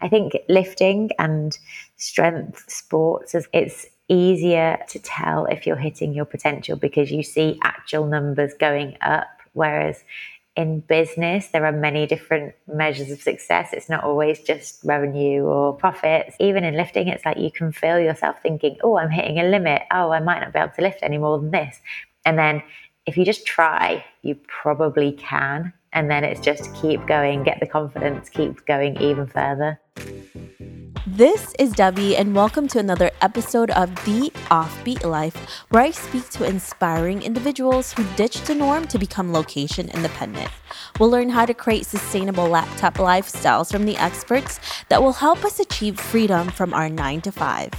I think lifting and strength sports is it's easier to tell if you're hitting your potential because you see actual numbers going up. Whereas in business, there are many different measures of success. It's not always just revenue or profits. Even in lifting, it's like you can feel yourself thinking, oh, I'm hitting a limit. Oh, I might not be able to lift any more than this. And then if you just try, you probably can. And then it's just keep going, get the confidence, keep going even further. This is Debbie, and welcome to another episode of The Offbeat Life, where I speak to inspiring individuals who ditch the norm to become location independent. We'll learn how to create sustainable laptop lifestyles from the experts that will help us achieve freedom from our 9 to 5.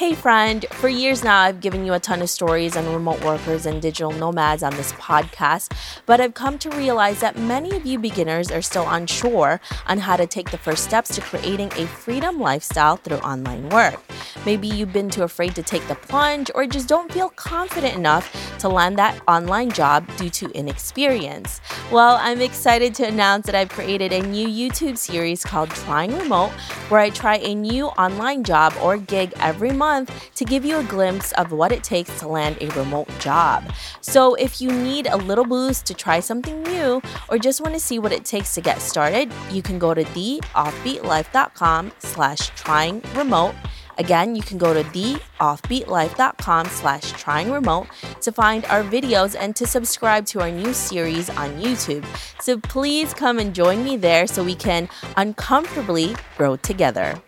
Hey, friend. For years now, I've given you a ton of stories on remote workers and digital nomads on this podcast, but I've come to realize that many of you beginners are still unsure on how to take the first steps to creating a freedom lifestyle through online work. Maybe you've been too afraid to take the plunge or just don't feel confident enough to land that online job due to inexperience. Well, I'm excited to announce that I've created a new YouTube series called Trying Remote, where I try a new online job or gig every month month to give you a glimpse of what it takes to land a remote job. So if you need a little boost to try something new or just want to see what it takes to get started, you can go to theoffbeatlife.com slash trying remote. Again, you can go to theoffbeatlife.com slash trying remote to find our videos and to subscribe to our new series on YouTube. So please come and join me there so we can uncomfortably grow together.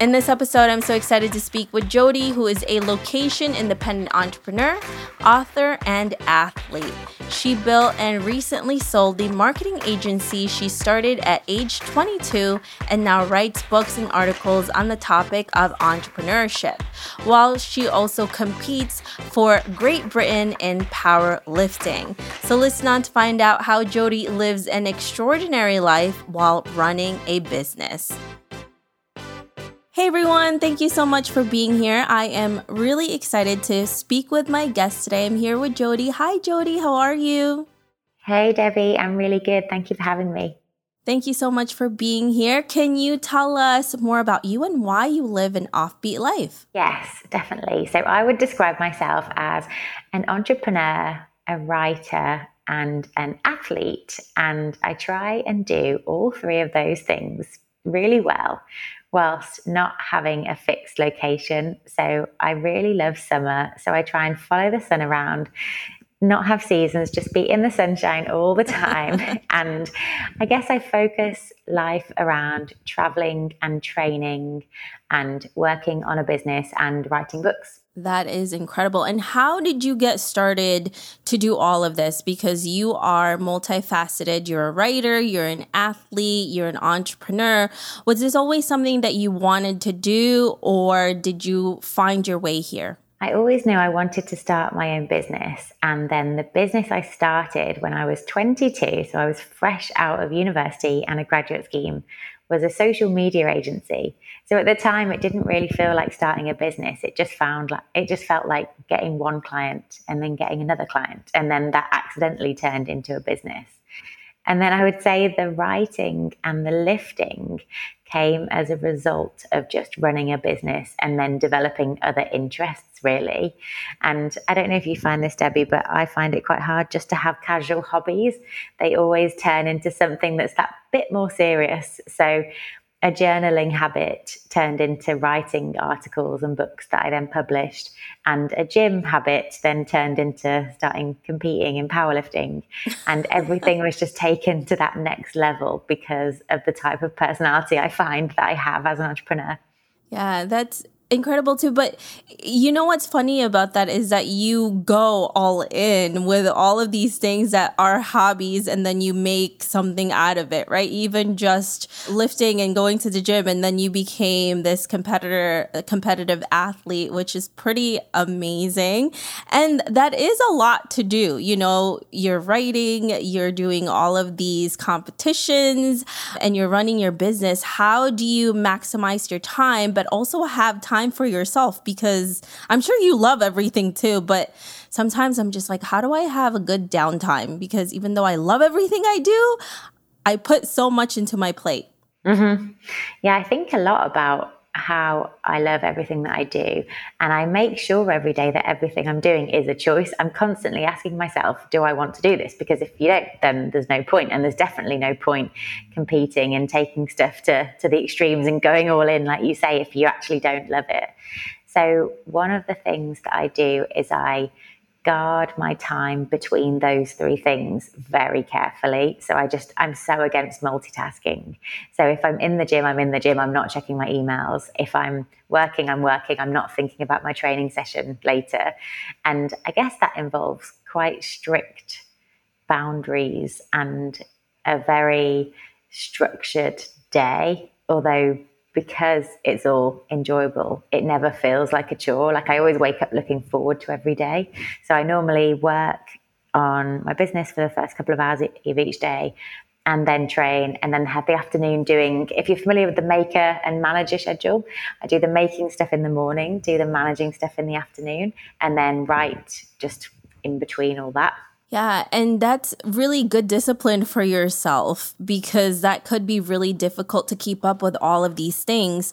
In this episode, I'm so excited to speak with Jodie, who is a location independent entrepreneur, author, and athlete. She built and recently sold the marketing agency she started at age 22 and now writes books and articles on the topic of entrepreneurship, while she also competes for Great Britain in powerlifting. So listen on to find out how Jodie lives an extraordinary life while running a business. Hey everyone, thank you so much for being here. I am really excited to speak with my guest today. I'm here with Jodie. Hi Jodie, how are you? Hey Debbie, I'm really good. Thank you for having me. Thank you so much for being here. Can you tell us more about you and why you live an offbeat life? Yes, definitely. So I would describe myself as an entrepreneur, a writer, and an athlete. And I try and do all three of those things really well whilst not having a fixed location. So I really love summer. So I try and follow the sun around, not have seasons, just be in the sunshine all the time. and I guess I focus life around traveling and training and working on a business and writing books. That is incredible. And how did you get started to do all of this? Because you are multifaceted. You're a writer, you're an athlete, you're an entrepreneur. Was this always something that you wanted to do, or did you find your way here? I always knew I wanted to start my own business. And then the business I started when I was 22, so I was fresh out of university and a graduate scheme, was a social media agency. So at the time, it didn't really feel like starting a business. It just found like it just felt like getting one client and then getting another client, and then that accidentally turned into a business. And then I would say the writing and the lifting came as a result of just running a business and then developing other interests, really. And I don't know if you find this, Debbie, but I find it quite hard just to have casual hobbies. They always turn into something that's that bit more serious. So a journaling habit turned into writing articles and books that I then published, and a gym habit then turned into starting competing in powerlifting. And everything was just taken to that next level because of the type of personality I find that I have as an entrepreneur. Yeah, that's incredible too. But you know what's funny about that is that you go all in with all of these things that are hobbies and then you make something out of it, right? Even just lifting and going to the gym and then you became this competitor, competitive athlete, which is pretty amazing. And that is a lot to do. You know, you're writing, you're doing all of these competitions and you're running your business. How do you maximize your time, but also have time time for yourself because I'm sure you love everything too, but sometimes I'm just like, how do I have a good downtime? Because even though I love everything I do, I put so much into my plate. Mm-hmm. Yeah, I think a lot about how I love everything that I do. And I make sure every day that everything I'm doing is a choice. I'm constantly asking myself, do I want to do this? Because if you don't, then there's no point. And there's definitely no point competing and taking stuff to, to the extremes and going all in, like you say, if you actually don't love it. So, one of the things that I do is I guard my time between those three things very carefully. So I just, I'm so against multitasking. So if I'm in the gym, I'm in the gym, I'm not checking my emails. If I'm working, I'm working, I'm not thinking about my training session later. And I guess that involves quite strict boundaries and a very structured day, although because it's all enjoyable, it never feels like a chore. Like I always wake up looking forward to every day. So I normally work on my business for the first couple of hours of each day and then train and then have the afternoon doing if you're familiar with the maker and manager schedule i do the making stuff in the morning do the managing stuff in the afternoon and then write just in between all that yeah, and that's really good discipline for yourself because that could be really difficult to keep up with all of these things.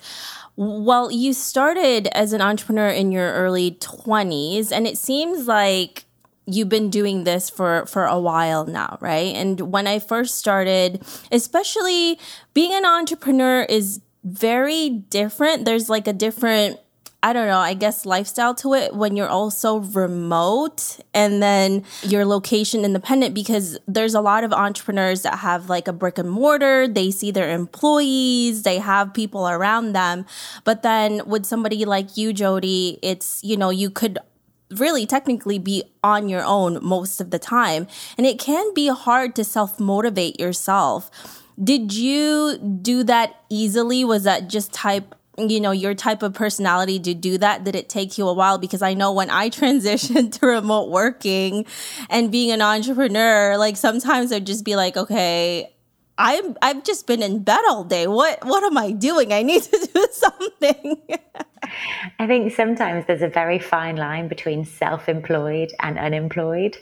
Well, you started as an entrepreneur in your early 20s, and it seems like you've been doing this for for a while now right and when i first started especially being an entrepreneur is very different there's like a different I don't know, I guess lifestyle to it when you're also remote and then your location independent because there's a lot of entrepreneurs that have like a brick and mortar, they see their employees, they have people around them. But then with somebody like you, Jodie, it's, you know, you could really technically be on your own most of the time. And it can be hard to self motivate yourself. Did you do that easily? Was that just type you know your type of personality to do that did it take you a while. Because i know when i transitioned to remote working and being an entrepreneur like sometimes i'd just be like okay i'm i've just been in bed all day. What what am i doing? I need to do something. I think sometimes there's a very fine line between self-employed and unemployed.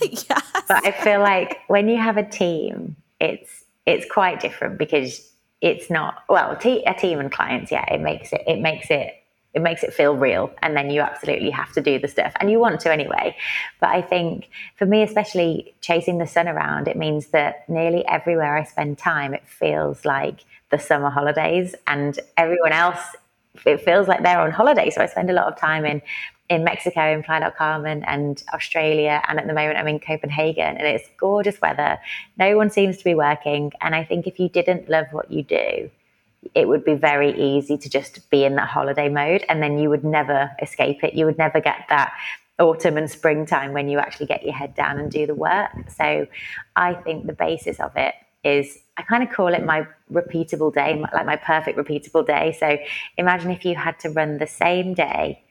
Yes. but i feel like when you have a team it's it's quite different because it's not well a team and clients yeah it makes it it makes it it makes it feel real and then you absolutely have to do the stuff and you want to anyway. But i think for me especially chasing the sun around it means that nearly everywhere i spend time it feels like the summer holidays and everyone else it feels like they're on holiday. So i spend a lot of time in in Mexico in Playa del Carmen and Australia. And at the moment, I'm in Copenhagen and it's gorgeous weather. No one seems to be working. And I think if you didn't love what you do, it would be very easy to just be in that holiday mode and then you would never escape it. You would never get that autumn and springtime when you actually get your head down and do the work. So I think the basis of it is I kind of call it my repeatable day, like my perfect repeatable day. So imagine if you had to run the same day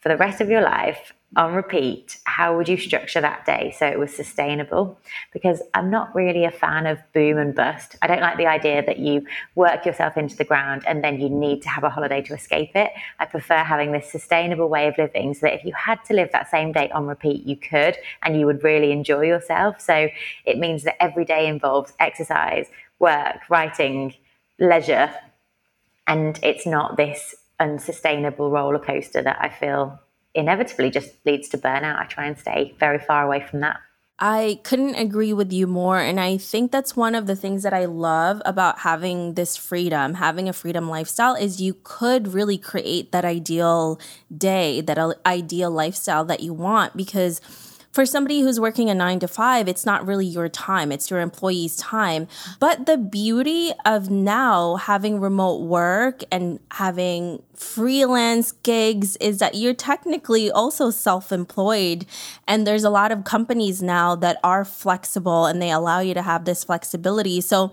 for the rest of your life on repeat, how would you structure that day so it was sustainable? Because I'm not really a fan of boom and bust. I don't like the idea that you work yourself into the ground and then you need to have a holiday to escape it. I prefer having this sustainable way of living so that if you had to live that same day on repeat, you could and you would really enjoy yourself. So it means that every day involves exercise, work, writing, leisure, and it's not this unsustainable roller coaster that I feel inevitably just leads to burnout. I try and stay very far away from that. I couldn't agree with you more. And I think that's one of the things that I love about having this freedom, having a freedom lifestyle, is you could really create that ideal day, that ideal lifestyle that you want because for somebody who's working a nine to five, it's not really your time, it's your employee's time. But the beauty of now having remote work and having freelance gigs is that you're technically also self employed. And there's a lot of companies now that are flexible and they allow you to have this flexibility. So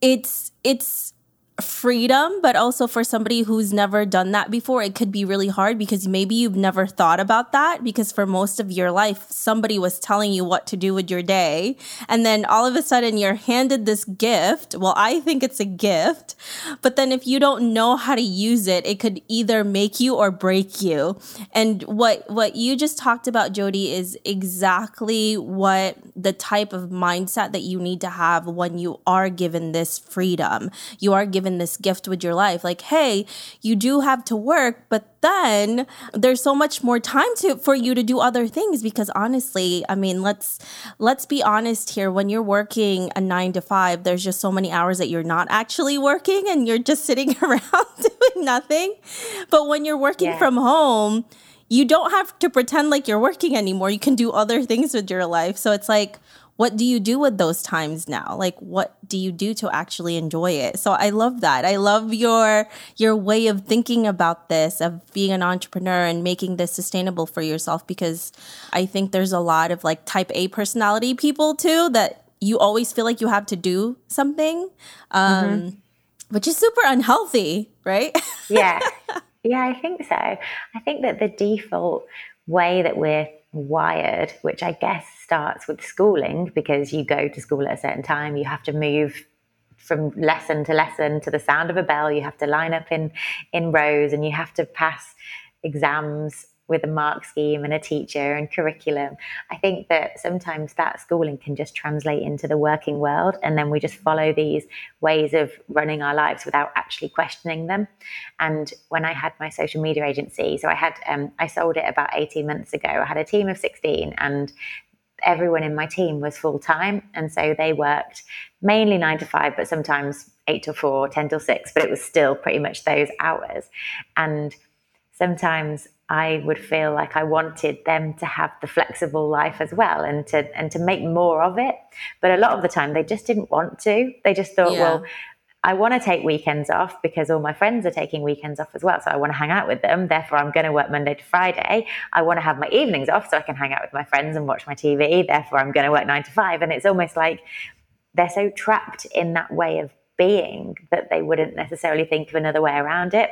it's, it's, freedom, but also for somebody who's never done that before, it could be really hard because maybe you've never thought about that because for most of your life, somebody was telling you what to do with your day. And then all of a sudden you're handed this gift. Well, I think it's a gift, but then if you don't know how to use it, it could either make you or break you. And what, what you just talked about, Jodie, is exactly what the type of mindset that you need to have when you are given this freedom. You are given given this gift with your life. Like, hey, you do have to work, but then there's so much more time to for you to do other things because honestly, I mean, let's let's be honest here. When you're working a 9 to 5, there's just so many hours that you're not actually working and you're just sitting around doing nothing. But when you're working yeah. from home, you don't have to pretend like you're working anymore. You can do other things with your life. So it's like what do you do with those times now? Like what do you do to actually enjoy it? So i love that. I love your your way of thinking about this of being an entrepreneur and making this sustainable for yourself because i think there's a lot of like type a personality people too that you always feel like you have to do something um, mm-hmm. which is super unhealthy right? Yeah. Yeah i think so. I think that the default way that we're wired, which I guess starts with schooling because you go to school at a certain time, you have to move from lesson to lesson to the sound of a bell, you have to line up in in rows and you have to pass exams with a mark scheme and a teacher and curriculum. I think that sometimes that schooling can just translate into the working world. And then we just follow these ways of running our lives without actually questioning them. And when I had my social media agency, so I had, um, I sold it about 18 months ago. I had a team of 16 and everyone in my team was full time. And so they worked mainly nine to five, but sometimes eight to four, 10 till six, but it was still pretty much those hours. And sometimes I would feel like I wanted them to have the flexible life as well and to and to make more of it. But a lot of the time they just didn't want to. They just thought, yeah. well, I want to take weekends off because all my friends are taking weekends off as well. So I want to hang out with them. Therefore, I'm going to work Monday to Friday. I want to have my evenings off so I can hang out with my friends and watch my TV. Therefore, I'm going to work nine to five. And it's almost like they're so trapped in that way of being that they wouldn't necessarily think of another way around it.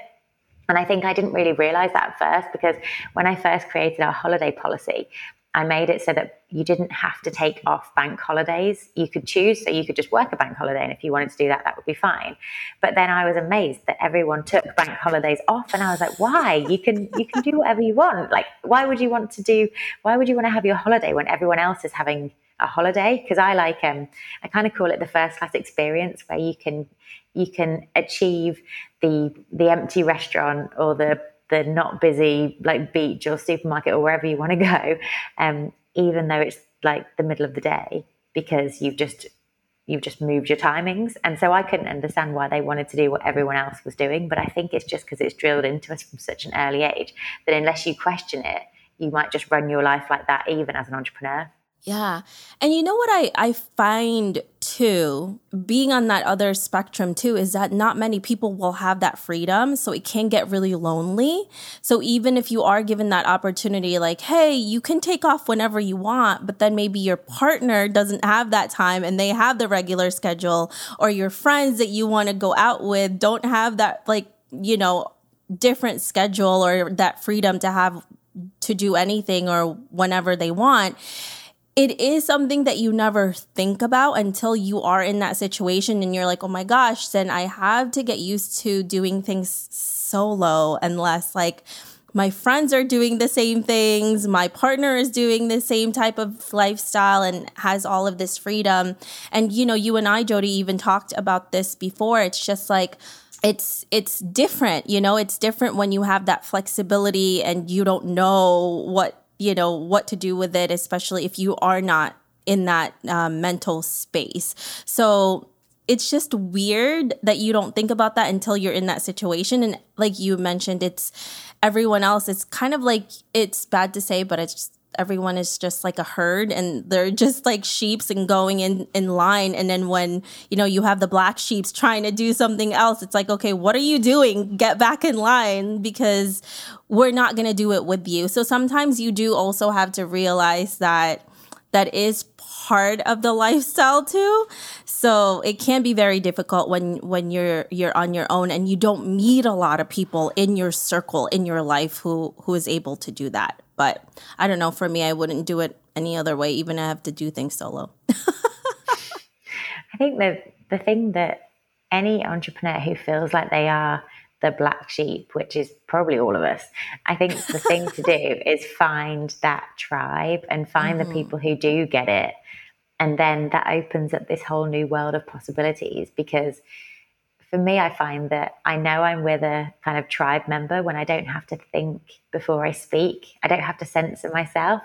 And I think I didn't really realize that at first because when I first created our holiday policy, I made it so that you didn't have to take off bank holidays. You could choose, so you could just work a bank holiday, and if you wanted to do that, that would be fine. But then I was amazed that everyone took bank holidays off, and I was like, "Why? You can you can do whatever you want. Like, why would you want to do? Why would you want to have your holiday when everyone else is having a holiday?" Because I like um, I kind of call it the first class experience, where you can you can achieve the the empty restaurant or the the not busy like beach or supermarket or wherever you want to go, um, even though it's like the middle of the day because you've just you've just moved your timings. And so I couldn't understand why they wanted to do what everyone else was doing. But I think it's just because it's drilled into us from such an early age that unless you question it, you might just run your life like that, even as an entrepreneur. Yeah. And you know what I, I find too, being on that other spectrum too, is that not many people will have that freedom. So it can get really lonely. So even if you are given that opportunity, like, hey, you can take off whenever you want, but then maybe your partner doesn't have that time and they have the regular schedule, or your friends that you want to go out with don't have that, like, you know, different schedule or that freedom to have to do anything or whenever they want it is something that you never think about until you are in that situation and you're like, oh my gosh, then I have to get used to doing things solo unless like my friends are doing the same things, my partner is doing the same type of lifestyle and has all of this freedom. And you know, you and I, Jodie, even talked about this before. It's just like, it's it's different you know it's different when you have that flexibility and you don't know what you know, what to do with it, especially if you are not in that um, mental space. So it's just weird that you don't think about that until you're in that situation. And like you mentioned, it's everyone else. It's kind of like it's bad to say, but it's everyone is just like a herd and they're just like sheeps and going in in line and then when you know you have the black sheeps trying to do something else it's like okay what are you doing get back in line because we're not going to do it with you so sometimes you do also have to realize that that is part of the lifestyle too. So it can be very difficult when when you're you're on your own and you don't meet a lot of people in your circle in your life who who is able to do that. But I don't know, for me I wouldn't do it any other way even if I have to do things solo. I think the the thing that any entrepreneur who feels like they are the black sheep, which is probably all of us. I think the thing to do is find that tribe and find mm-hmm. the people who do get it. And then that opens up this whole new world of possibilities because for me, I find that I know I'm with a kind of tribe member when I don't have to think before I speak. I don't have to censor myself.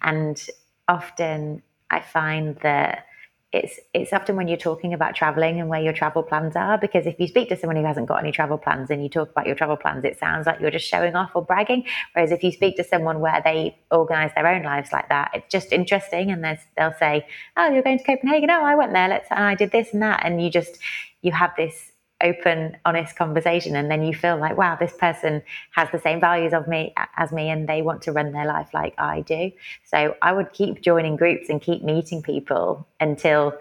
And often I find that it's it's often when you're talking about traveling and where your travel plans are because if you speak to someone who hasn't got any travel plans and you talk about your travel plans it sounds like you're just showing off or bragging. Whereas if you speak to someone where they organize their own lives like that it's just interesting. And they'll say oh you're going to copenhagen. Oh i went there. Let's and i did this and that. And you just you have this open, honest conversation, and then you feel like, wow, this person has the same values of me as me, and they want to run their life like I do. So I would keep joining groups and keep meeting people until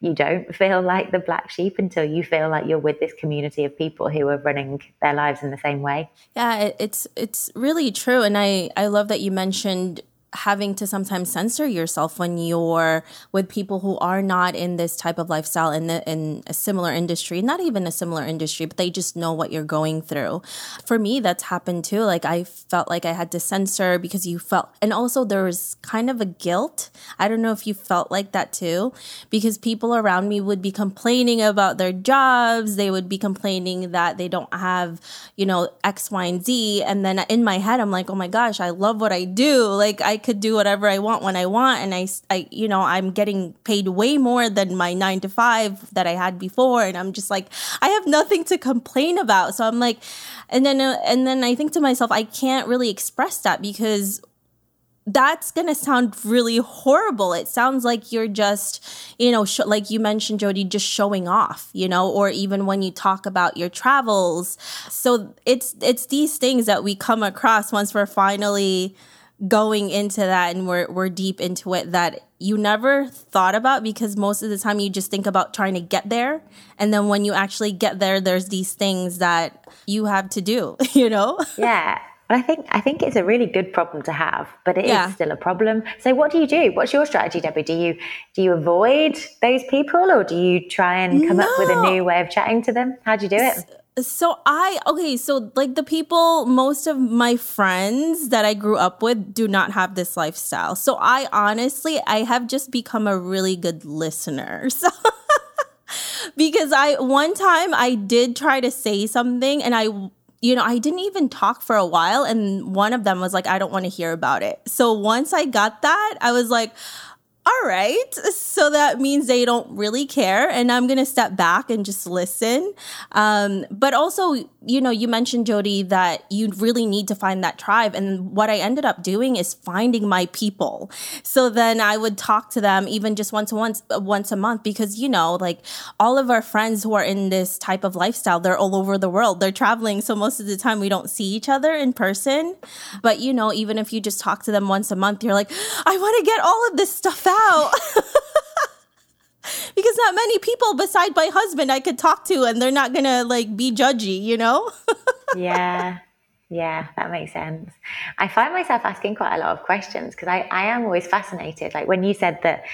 you don't feel like the black sheep until you feel like you're with this community of people who are running their lives in the same way. Yeah, it's it's really true and I I love that you mentioned having to sometimes censor yourself when you're with people who are not in this type of lifestyle in the, in a similar industry not even a similar industry but they just know what you're going through. For me that's happened too. Like i felt like i had to censor because you felt and also there was kind of a guilt. I don't know if you felt like that too because people around me would be complaining about their jobs. They would be complaining that they don't have you know x y and z. And then in my head i'm like oh my gosh i love what i do. Like i could do whatever I want when I want. And I, I, you know, I'm getting paid way more than my nine to five that I had before. And I'm just like, I have nothing to complain about. So I'm like, and then, uh, and then I think to myself, I can't really express that because that's to sound really horrible. It sounds like you're just, you know, sh- like you mentioned, Jodie, just showing off, you know, or even when you talk about your travels. So it's, it's these things that we come across once we're finally, going into that and we're we're deep into it that you never thought about because most of the time you just think about trying to get there and then when you actually get there there's these things that you have to do you know yeah but I think I think it's a really good problem to have, but it yeah. is still a problem. So what do you do? What's your strategy, Debbie? Do you do you avoid those people or do you try and come no. up with a new way of chatting to them? How do you do it? So I okay, so like the people, most of my friends that I grew up with do not have this lifestyle. So I honestly, I have just become a really good listener. So because I one time I did try to say something and I you know, I didn't even talk for a while and one of them was like I don't want to hear about it. So once I got that, I was like all right. So that means they don't really care. And I'm going to step back and just listen. Um, but also, you know, you mentioned, Jodie, that you really need to find that tribe. And what I ended up doing is finding my people. So then I would talk to them even just once once, once a month because, you know, like all of our friends who are in this type of lifestyle, they're all over the world. They're traveling. So most of the time we don't see each other in person. But, you know, even if you just talk to them once a month, you're like, I want to get all of this stuff out. because not many people beside my husband I could talk to and they're not going to like be judgy, you know? yeah. Yeah, that makes sense. I find myself asking quite a lot of questions because I, I am always fascinated. Like when you said that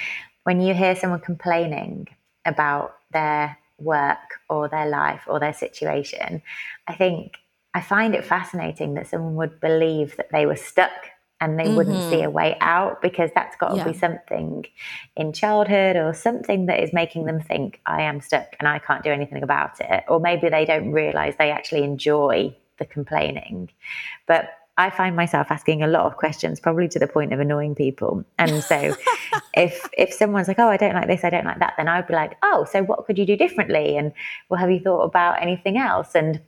when you hear someone complaining about their work or their life or their situation, I think I find it fascinating that someone would believe that they were stuck and they mm-hmm. wouldn't see a mm-hmm. way out because that's got to yeah. be something in childhood or something that is making them think I am stuck and I can't do anything about it. Or maybe they don't realize they actually enjoy the complaining. But I find myself asking a lot of questions, probably to the point of annoying people. And so, if if someone's like, "Oh, I don't like this, I don't like that," then I would be like, "Oh, so what could you do differently?" And well, have you thought about anything else? And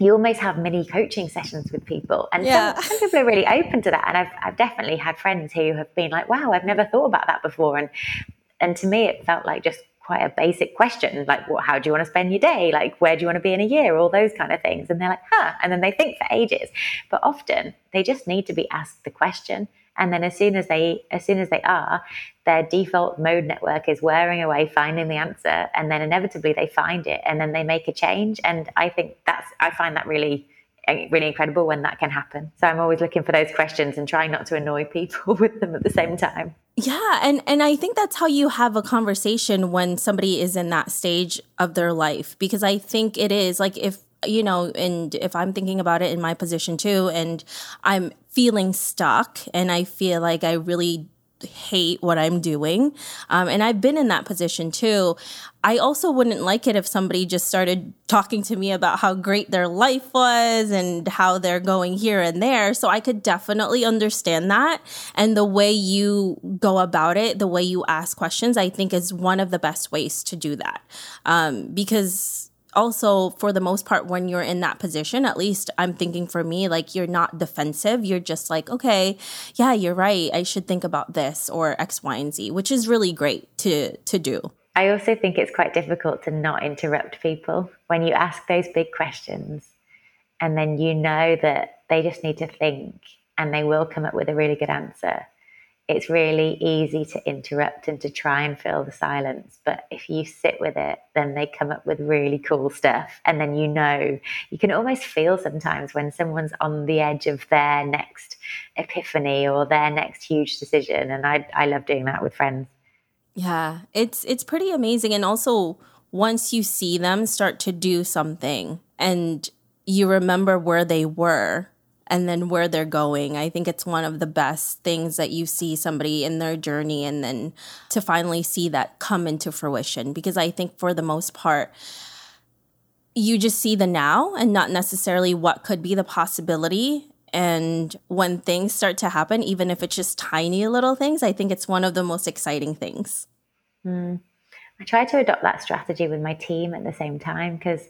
you almost have mini coaching sessions with people. And yeah. some, some, people are really open to that. And I've, I've definitely had friends who have been like, wow, I've never thought about that before. And, and to me, it felt like just quite a basic question, like, what, how do you want to spend your day? Like, where do you want to be in a year? All those kind of things. And they're like, huh. And then they think for ages. But often they just need to be asked the question. And then as soon as they as soon as they are, their default mode network is wearing away finding the answer and then inevitably they find it and then they make a change. And I think that's I find that really eh, really incredible when that can happen. So I'm always looking for those questions and trying not to annoy people with them at the same time. Yeah, and and I think that's how you have a conversation when somebody is in that stage of their life because I think it is like if you know, and if I'm thinking about it in my position too, and I'm feeling stuck and I feel like I really hate what I'm doing. Um, and I've been in that position too. I also wouldn't like it if somebody just started talking to me about how great their life was and how they're going here and there. So I could definitely understand that. And the way you go about it, the way you ask questions, I think is one of the best ways to do that. Um, because also for the most part when you're in that position at least i'm thinking for me like you're not defensive. You're just like okay yeah you're right. I should think about this or x y and z which is really great to to do. I also think it's quite difficult to not interrupt people when you ask those big questions and then you know that they just need to think and they will come up with a really good answer it's really easy to interrupt and to try and fill the silence. But if you sit with it, then they come up with really cool stuff. And then you know, you can almost feel sometimes when someone's on the edge of their next epiphany or their next huge decision. And I, I love doing that with friends. Yeah, it's it's pretty amazing. And also once you see them start to do something and you remember where they were and then where they're going. I think it's one of the best things that you see somebody in their journey and then to finally see that come into fruition because I think for the most part, you just see the now and not necessarily what could be the possibility. And when things start to happen, even if it's just tiny little things, I think it's one of the most exciting things. Mm. I try to adopt that strategy with my team at the same time because,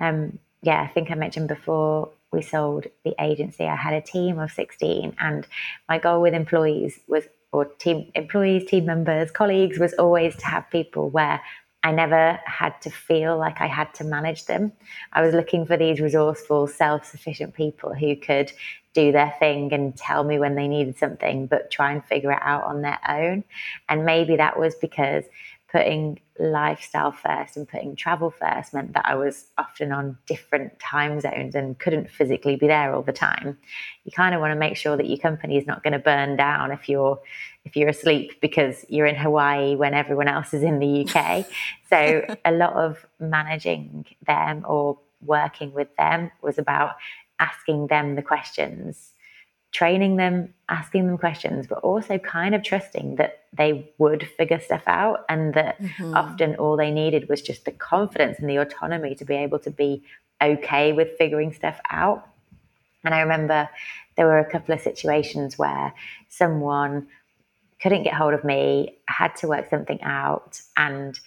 um, yeah, I think I mentioned before we sold the agency, I had a team of 16, and my goal with employees was, or team employees, team members, colleagues, was always to have people where I never had to feel like I had to manage them. I was looking for these resourceful, self sufficient people who could do their thing and tell me when they needed something, but try and figure it out on their own. And maybe that was because putting lifestyle first and putting travel first meant that I was often on different time zones and couldn't physically be there all the time. You kind of want to make sure that your company is not going to burn down if you're if you're asleep because you're in Hawaii when everyone else is in the UK. so a lot of managing them or working with them was about asking them the questions training them, asking them questions, but also kind of trusting that they would figure stuff out and that mm-hmm. often all they needed was just the confidence and the autonomy to be able to be okay with figuring stuff out. And I remember there were a couple of situations where someone couldn't get hold of me, had to work something out, and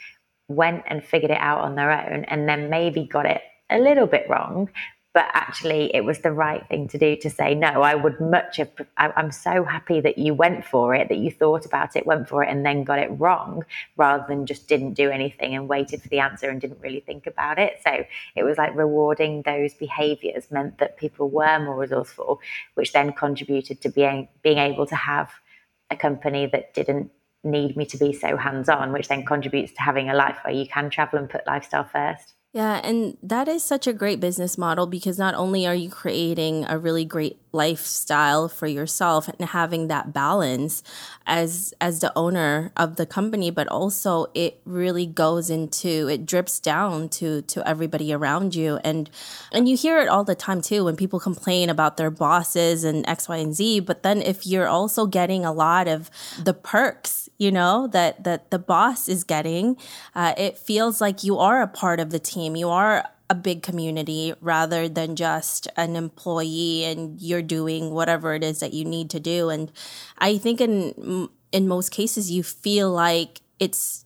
went and figured it out on their own, and then maybe got it a little bit wrong, but actually it was the right thing to do to say no i would much have i'm so happy that you went for it that you thought about it went for it and then got it wrong rather than just didn't do anything and waited for the answer and didn't really think about it. So it was like rewarding those behaviors meant that people were more resourceful which then contributed to being being able to have a company that didn't need me to be so hands on which then contributes to having a life where you can travel and put lifestyle first yeah, and that is such a great business model because not only are you creating a really great lifestyle for yourself and having that balance as as the owner of the company but also it really goes into it drips down to to everybody around you. And and you hear it all the time too when people complain about their bosses and x y and z. But then if you're also getting a lot of the perks you know that that the boss is getting uh, it feels like you are a part of the team you are a big community rather than just an employee and you're doing whatever it is that you need to do. And i think in in most cases you feel like it's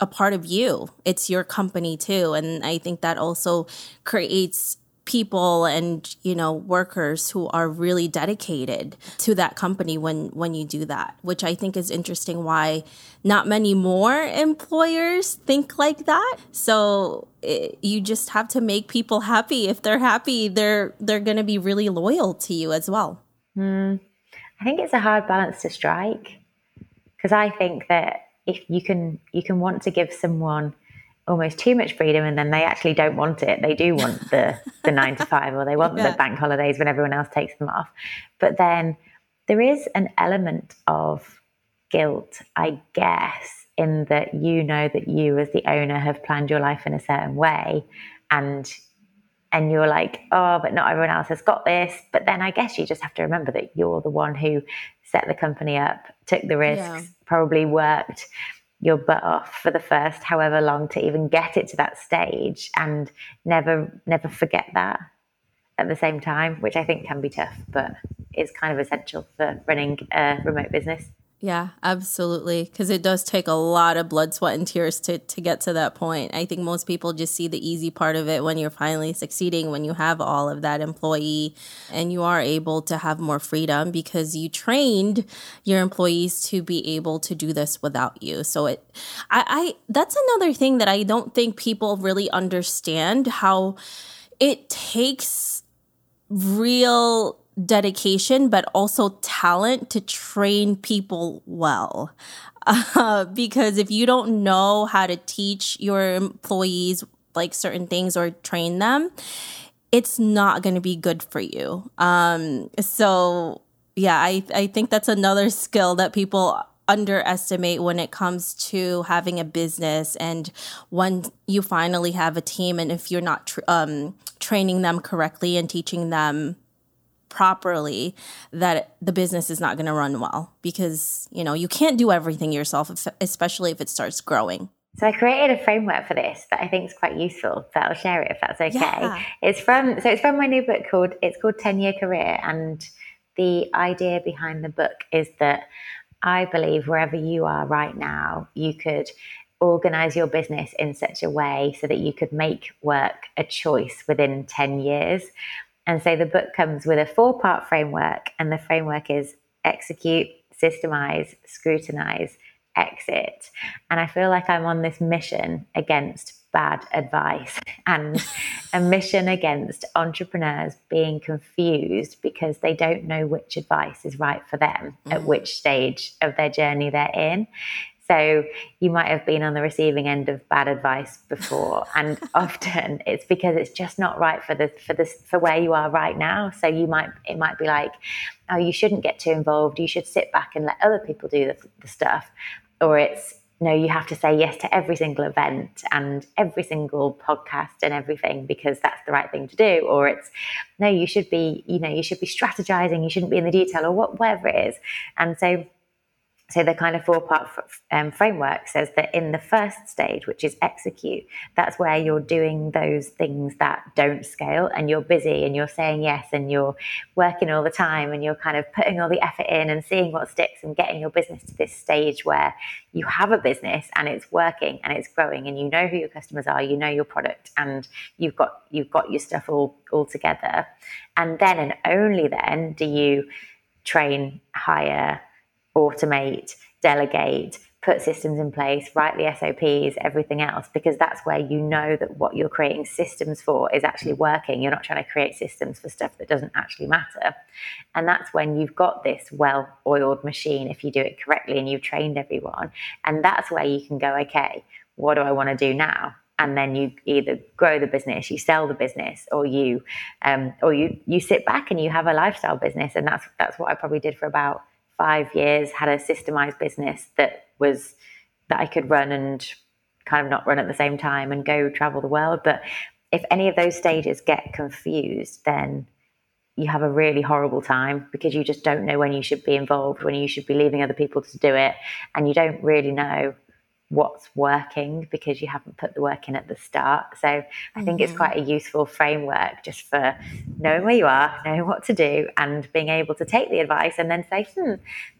a part of you. It's your company too. And i think that also creates people and you know workers who are really dedicated to that company when when you do that which i think is interesting why not many more employers think like that. So it, you just have to make people happy. If they're happy they're they're going to be really loyal to you as well. Mm. I think it's a hard balance to strike because I think that if you can you can want to give someone almost too much freedom and then they actually don't want it they do want the the 9 to 5 or they want yeah. the bank holidays when everyone else takes them off but then there is an element of guilt i guess in that you know that you as the owner have planned your life in a certain way and and you're like oh but not everyone else has got this but then i guess you just have to remember that you're the one who set the company up took the risks yeah. probably worked your butt off for the first however long to even get it to that stage and never never forget that at the same time which i think can be tough but is kind of essential for running a remote business yeah, absolutely. Because it does take a lot of blood, sweat, and tears to, to get to that point. I think most people just see the easy part of it when you're finally succeeding, when you have all of that employee and you are able to have more freedom because you trained your employees to be able to do this without you. So it, I, I that's another thing that I don't think people really understand how it takes real dedication, but also talent to train people well. Uh, because if you don't know how to teach your employees like certain things or train them, it's not going to be good for you. Um, so, yeah, I, I think that's another skill that people underestimate when it comes to having a business and when you finally have a team and if you're not tr- um, training them correctly and teaching them properly that the business is not going to run well because you know you can't do everything yourself especially if it starts growing so I created a framework for this that I think is quite useful. That I'll share it if that's okay. Yeah. It's from so it's from my new book called it's called Ten Year Career, and the idea behind the book is that I believe wherever you are right now, you could organize your business in such a way so that you could make work a choice within 10 years and so the book comes with a four part framework, and the framework is execute, systemize, scrutinize, exit. And I feel like I'm on this mission against bad advice and a mission against entrepreneurs being confused because they don't know which advice is right for them mm. at which stage of their journey they're in. So you might have been on the receiving end of bad advice before, and often it's because it's just not right for the for this for where you are right now. So you might it might be like, oh, you shouldn't get too involved. You should sit back and let other people do the, the stuff, or it's no, you have to say yes to every single event and every single podcast and everything because that's the right thing to do. Or it's no, you should be, you know, you should be strategizing. You shouldn't be in the detail or what, whatever it is. And so so the kind of four part um, framework says that in the first stage, which is execute, that's where you're doing those things that don't scale and you're busy and you're saying yes and you're working all the time and you're kind of putting all the effort in and seeing what sticks and getting your business to this stage where you have a business and it's working and it's growing and you know who your customers are, you know your product and you've got you've got your stuff all all together. And then and only then do you train, hire, automate, delegate, put systems in place, write the SOPs, everything else, because that's where you know that what you're creating systems for is actually working. You're not trying to create systems for stuff that doesn't actually matter. And that's when you've got this well oiled machine, if you do it correctly and you've trained everyone. And that's where you can go, okay, what do I want to do now? and then you either grow the business, you sell the business, or you, um, or you you sit back and you have a lifestyle business, and that's that's what I probably did for about five years, had a systemized business that was that I could run and kind of not run at the same time and go travel the world. But if any of those stages get confused, then you have a really horrible time because you just don't know when you should be involved, when you should be leaving other people to do it, and you don't really know what's working because you haven't put the work in at the start. So I think mm-hmm. it's quite a useful framework just for knowing where you are, knowing what to do, and being able to take the advice and then say, hmm,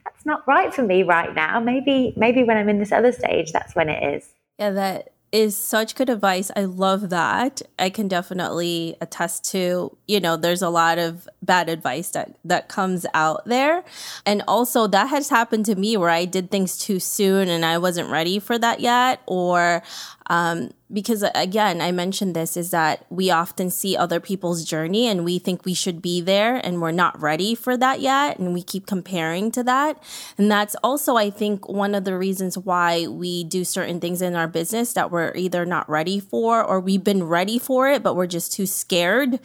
that's not right for me right now. Maybe, maybe when I'm in this other stage, that's when it is. Yeah, that is such good advice. I love that. I can definitely attest to, you know, there's a lot of bad advice that that comes out there. And also that has happened to me where I did things too soon and I wasn't ready for that yet or Um, because again, I mentioned this is that we often see other people's journey and we think we should be there and we're not ready for that yet. And we keep comparing to that. And that's also, I think, one of the reasons why we do certain things in our business that we're either not ready for or we've been ready for it, but we're just too scared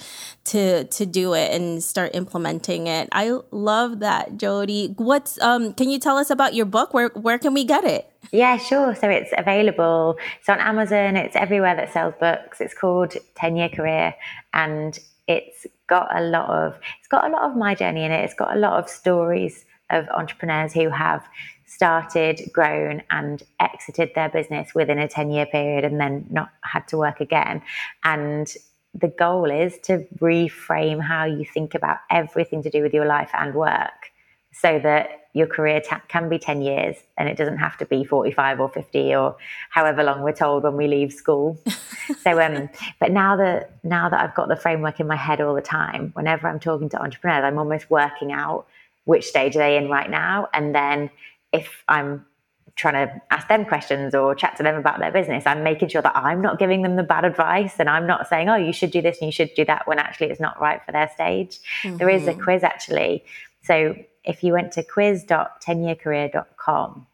to, to do it and start implementing it. I love that, Jodie. What's, um, can you tell us about your book? Where, where can we get it? Yeah, sure. So it's available. It's on Amazon. It's everywhere that sells books. It's called Ten Year Career, and it's got a lot of it's got a lot of my journey in it. It's got a lot of stories of entrepreneurs who have started, grown, and exited their business within a ten year period, and then not had to work again. And the goal is to reframe how you think about everything to do with your life and work so that your career ta- can be 10 years and it doesn't have to be 45 or 50 or however long we're told when we leave school so um but now that now that i've got the framework in my head all the time whenever i'm talking to entrepreneurs i'm almost working out which stage are they in right now and then if i'm trying to ask them questions or chat to them about their business i'm making sure that i'm not giving them the bad advice and i'm not saying oh you should do this and you should do that when actually it's not right for their stage mm-hmm. there is a mm-hmm. quiz actually so if you went to quiz.10yearcareer.com,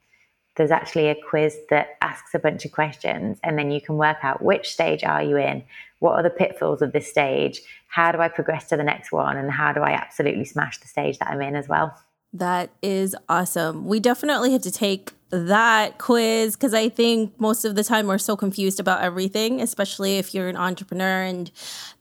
there's actually a quiz that asks a bunch of questions and then you can work out which stage are you in what are the pitfalls of this stage how do i progress to the next one and how do i absolutely smash the stage that i'm in as well. That is awesome. We definitely have to take that quiz because i think most of the time we're so confused about everything especially if you're an entrepreneur and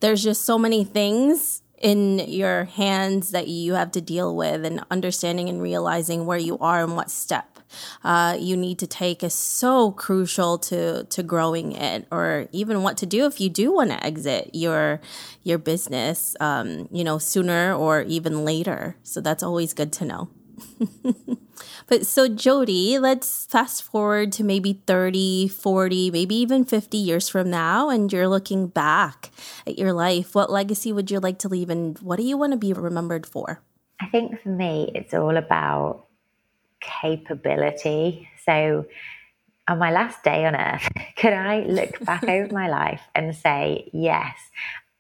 there's just so many things in your hands that you have to deal with and understanding and realizing where you are and what step uh, you need to take is so crucial to to growing it or even what to do if you do want to exit your your business um, you know sooner or even later. So that's always good to know but so, Jodie, let's fast forward to maybe 30, 40, maybe even 50 years from now, and you're looking back at your life. What legacy would you like to leave, and what do you want to be remembered for? I think for me, it's all about capability. So, on my last day on earth, could I look back over my life and say, yes,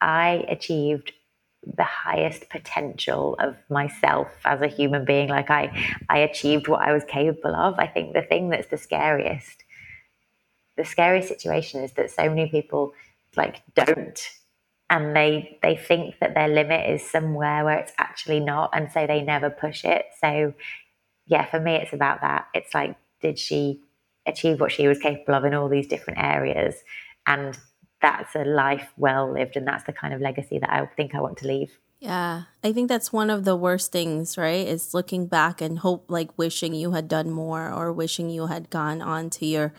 I achieved the highest potential of myself as a human being. Like i i achieved what i was capable of. I think the thing that's the scariest the scariest situation is that so many people like don't. And they they think that their limit is somewhere where it's actually not and so they never push it. So yeah for me it's about that. It's like did she achieve what she was capable of in all these different areas? And that's a life well lived and that's the kind of legacy that I think I want to leave. Yeah, I think that's one of the worst things, right? Is looking back and hope like wishing you had done more or wishing you had gone on to your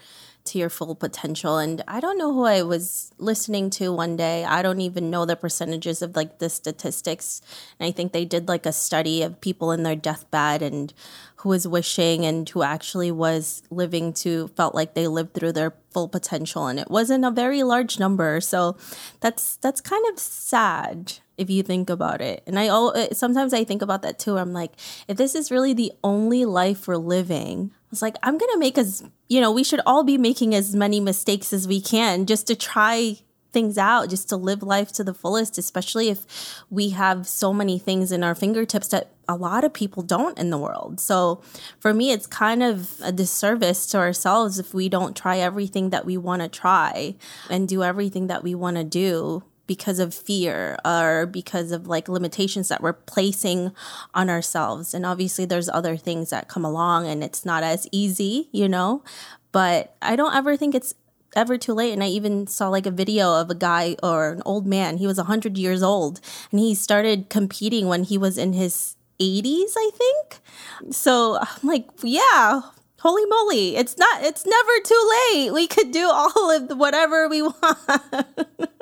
to your full potential. And I don't know who I was listening to one day. I don't even know the percentages of like the statistics. And I think they did like a study of people in their deathbed and who was wishing and who actually was living to felt like they lived through their full potential and it wasn't a very large number. So that's that's kind of sad if you think about it. And i uh, sometimes i think about that too. I'm like if this is really the only life we're living I was like, I'm to make as, you know, we should all be making as many mistakes as we can just to try things out, just to live life to the fullest, especially if we have so many things in our fingertips that a lot of people don't in the world. So for me, it's kind of a disservice to ourselves if we don't try everything that we want to try and do everything that we want to do because of fear or because of like limitations that we're placing on ourselves. And obviously, there's other things that come along and it's not as easy, you know? But I don't ever think it's ever too late. And I even saw like a video of a guy or an old man. He was 100 years old and he started competing when he was in his 80s, I think. So I'm like, yeah, holy moly it's not it's never too late. We could do all of the, whatever we want.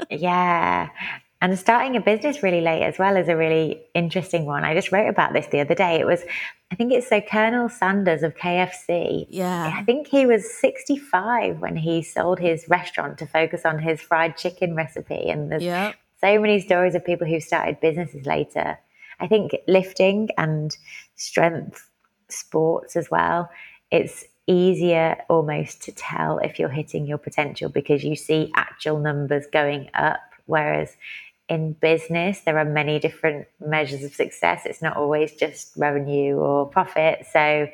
Yeah. And starting a business really late as well is a really interesting one. I just wrote about this the other day. It was i think it's so colonel sanders of kfc yeah. I think he was 65 when he sold his restaurant to focus on his fried chicken recipe. And there's yep. so many stories of people who started businesses later i think lifting and strength sports as well it's easier almost to tell if you're hitting your potential because you see actual numbers going up. Whereas in business, there are many different measures of success. It's not always just revenue or profit. So,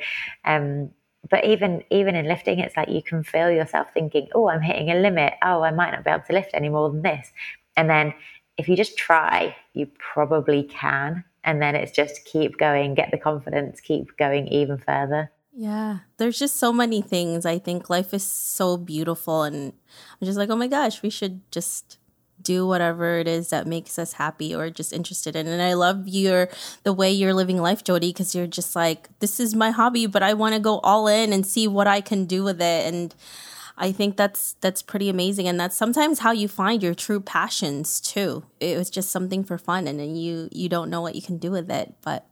um, but even even in lifting, it's like you can feel yourself thinking, "Oh, I'm hitting a limit. Oh, I might not be able to lift any more than this." And then, if you just try, you probably can. And then it's just keep going, get the confidence, keep going even further. Yeah, there's just so many things. I think life is so beautiful, and I'm just like, oh my gosh, we should just do whatever it is that makes us happy or just interested in. And I love your the way you're living life, Jodie, because you're just like, this is my hobby, but I want to go all in and see what I can do with it. And I think that's that's pretty amazing, and that's sometimes how you find your true passions too. It was just something for fun, and then you you don't know what you can do with it. But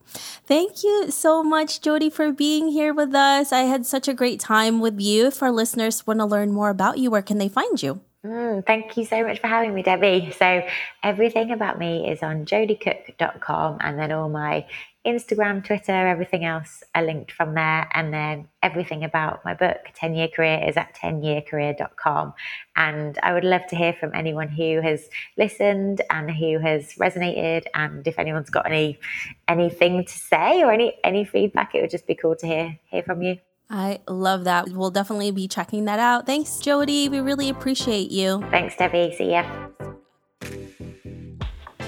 thank you so much, Jodie, for being here with us. I had such a great time with you. If our listeners want to learn more about you, where can they find you? Mm, thank you so much for having me, Debbie. So, everything about me is on jodiecook.com, and then all my Instagram, Twitter, everything else are linked from there. And then everything about my book, 10 Year Career, is at 10yearcareer.com. And I would love to hear from anyone who has listened and who has resonated. And if anyone's got any anything to say or any any feedback, it would just be cool to hear hear from you. I love that. We'll definitely be checking that out. Thanks, Jodie. We really appreciate you. Thanks, Debbie. See ya.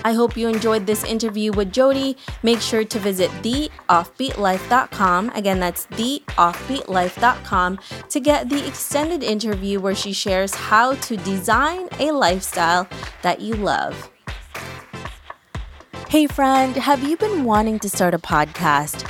I hope you enjoyed this interview with Jodie. Make sure to visit theoffbeatlife.com. Again, that's theoffbeatlife.com to get the extended interview where she shares how to design a lifestyle that you love. Hey, friend, have you been wanting to start a podcast?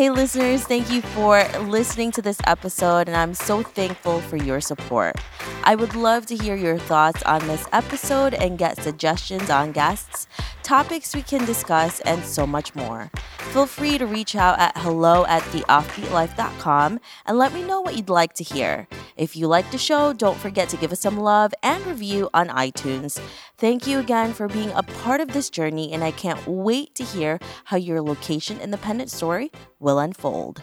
Hey, listeners, thank you for listening to this episode, and I'm so thankful for your support. I would love to hear your thoughts on this episode and get suggestions on guests, topics we can discuss, and so much more. Feel free to reach out at hello at theoffbeatlife.com and let me know what you'd like to hear. If you like the show, don't forget to give us some love and review on iTunes. Thank you again for being a part of this journey, and I can't wait to hear how your location independent story will unfold.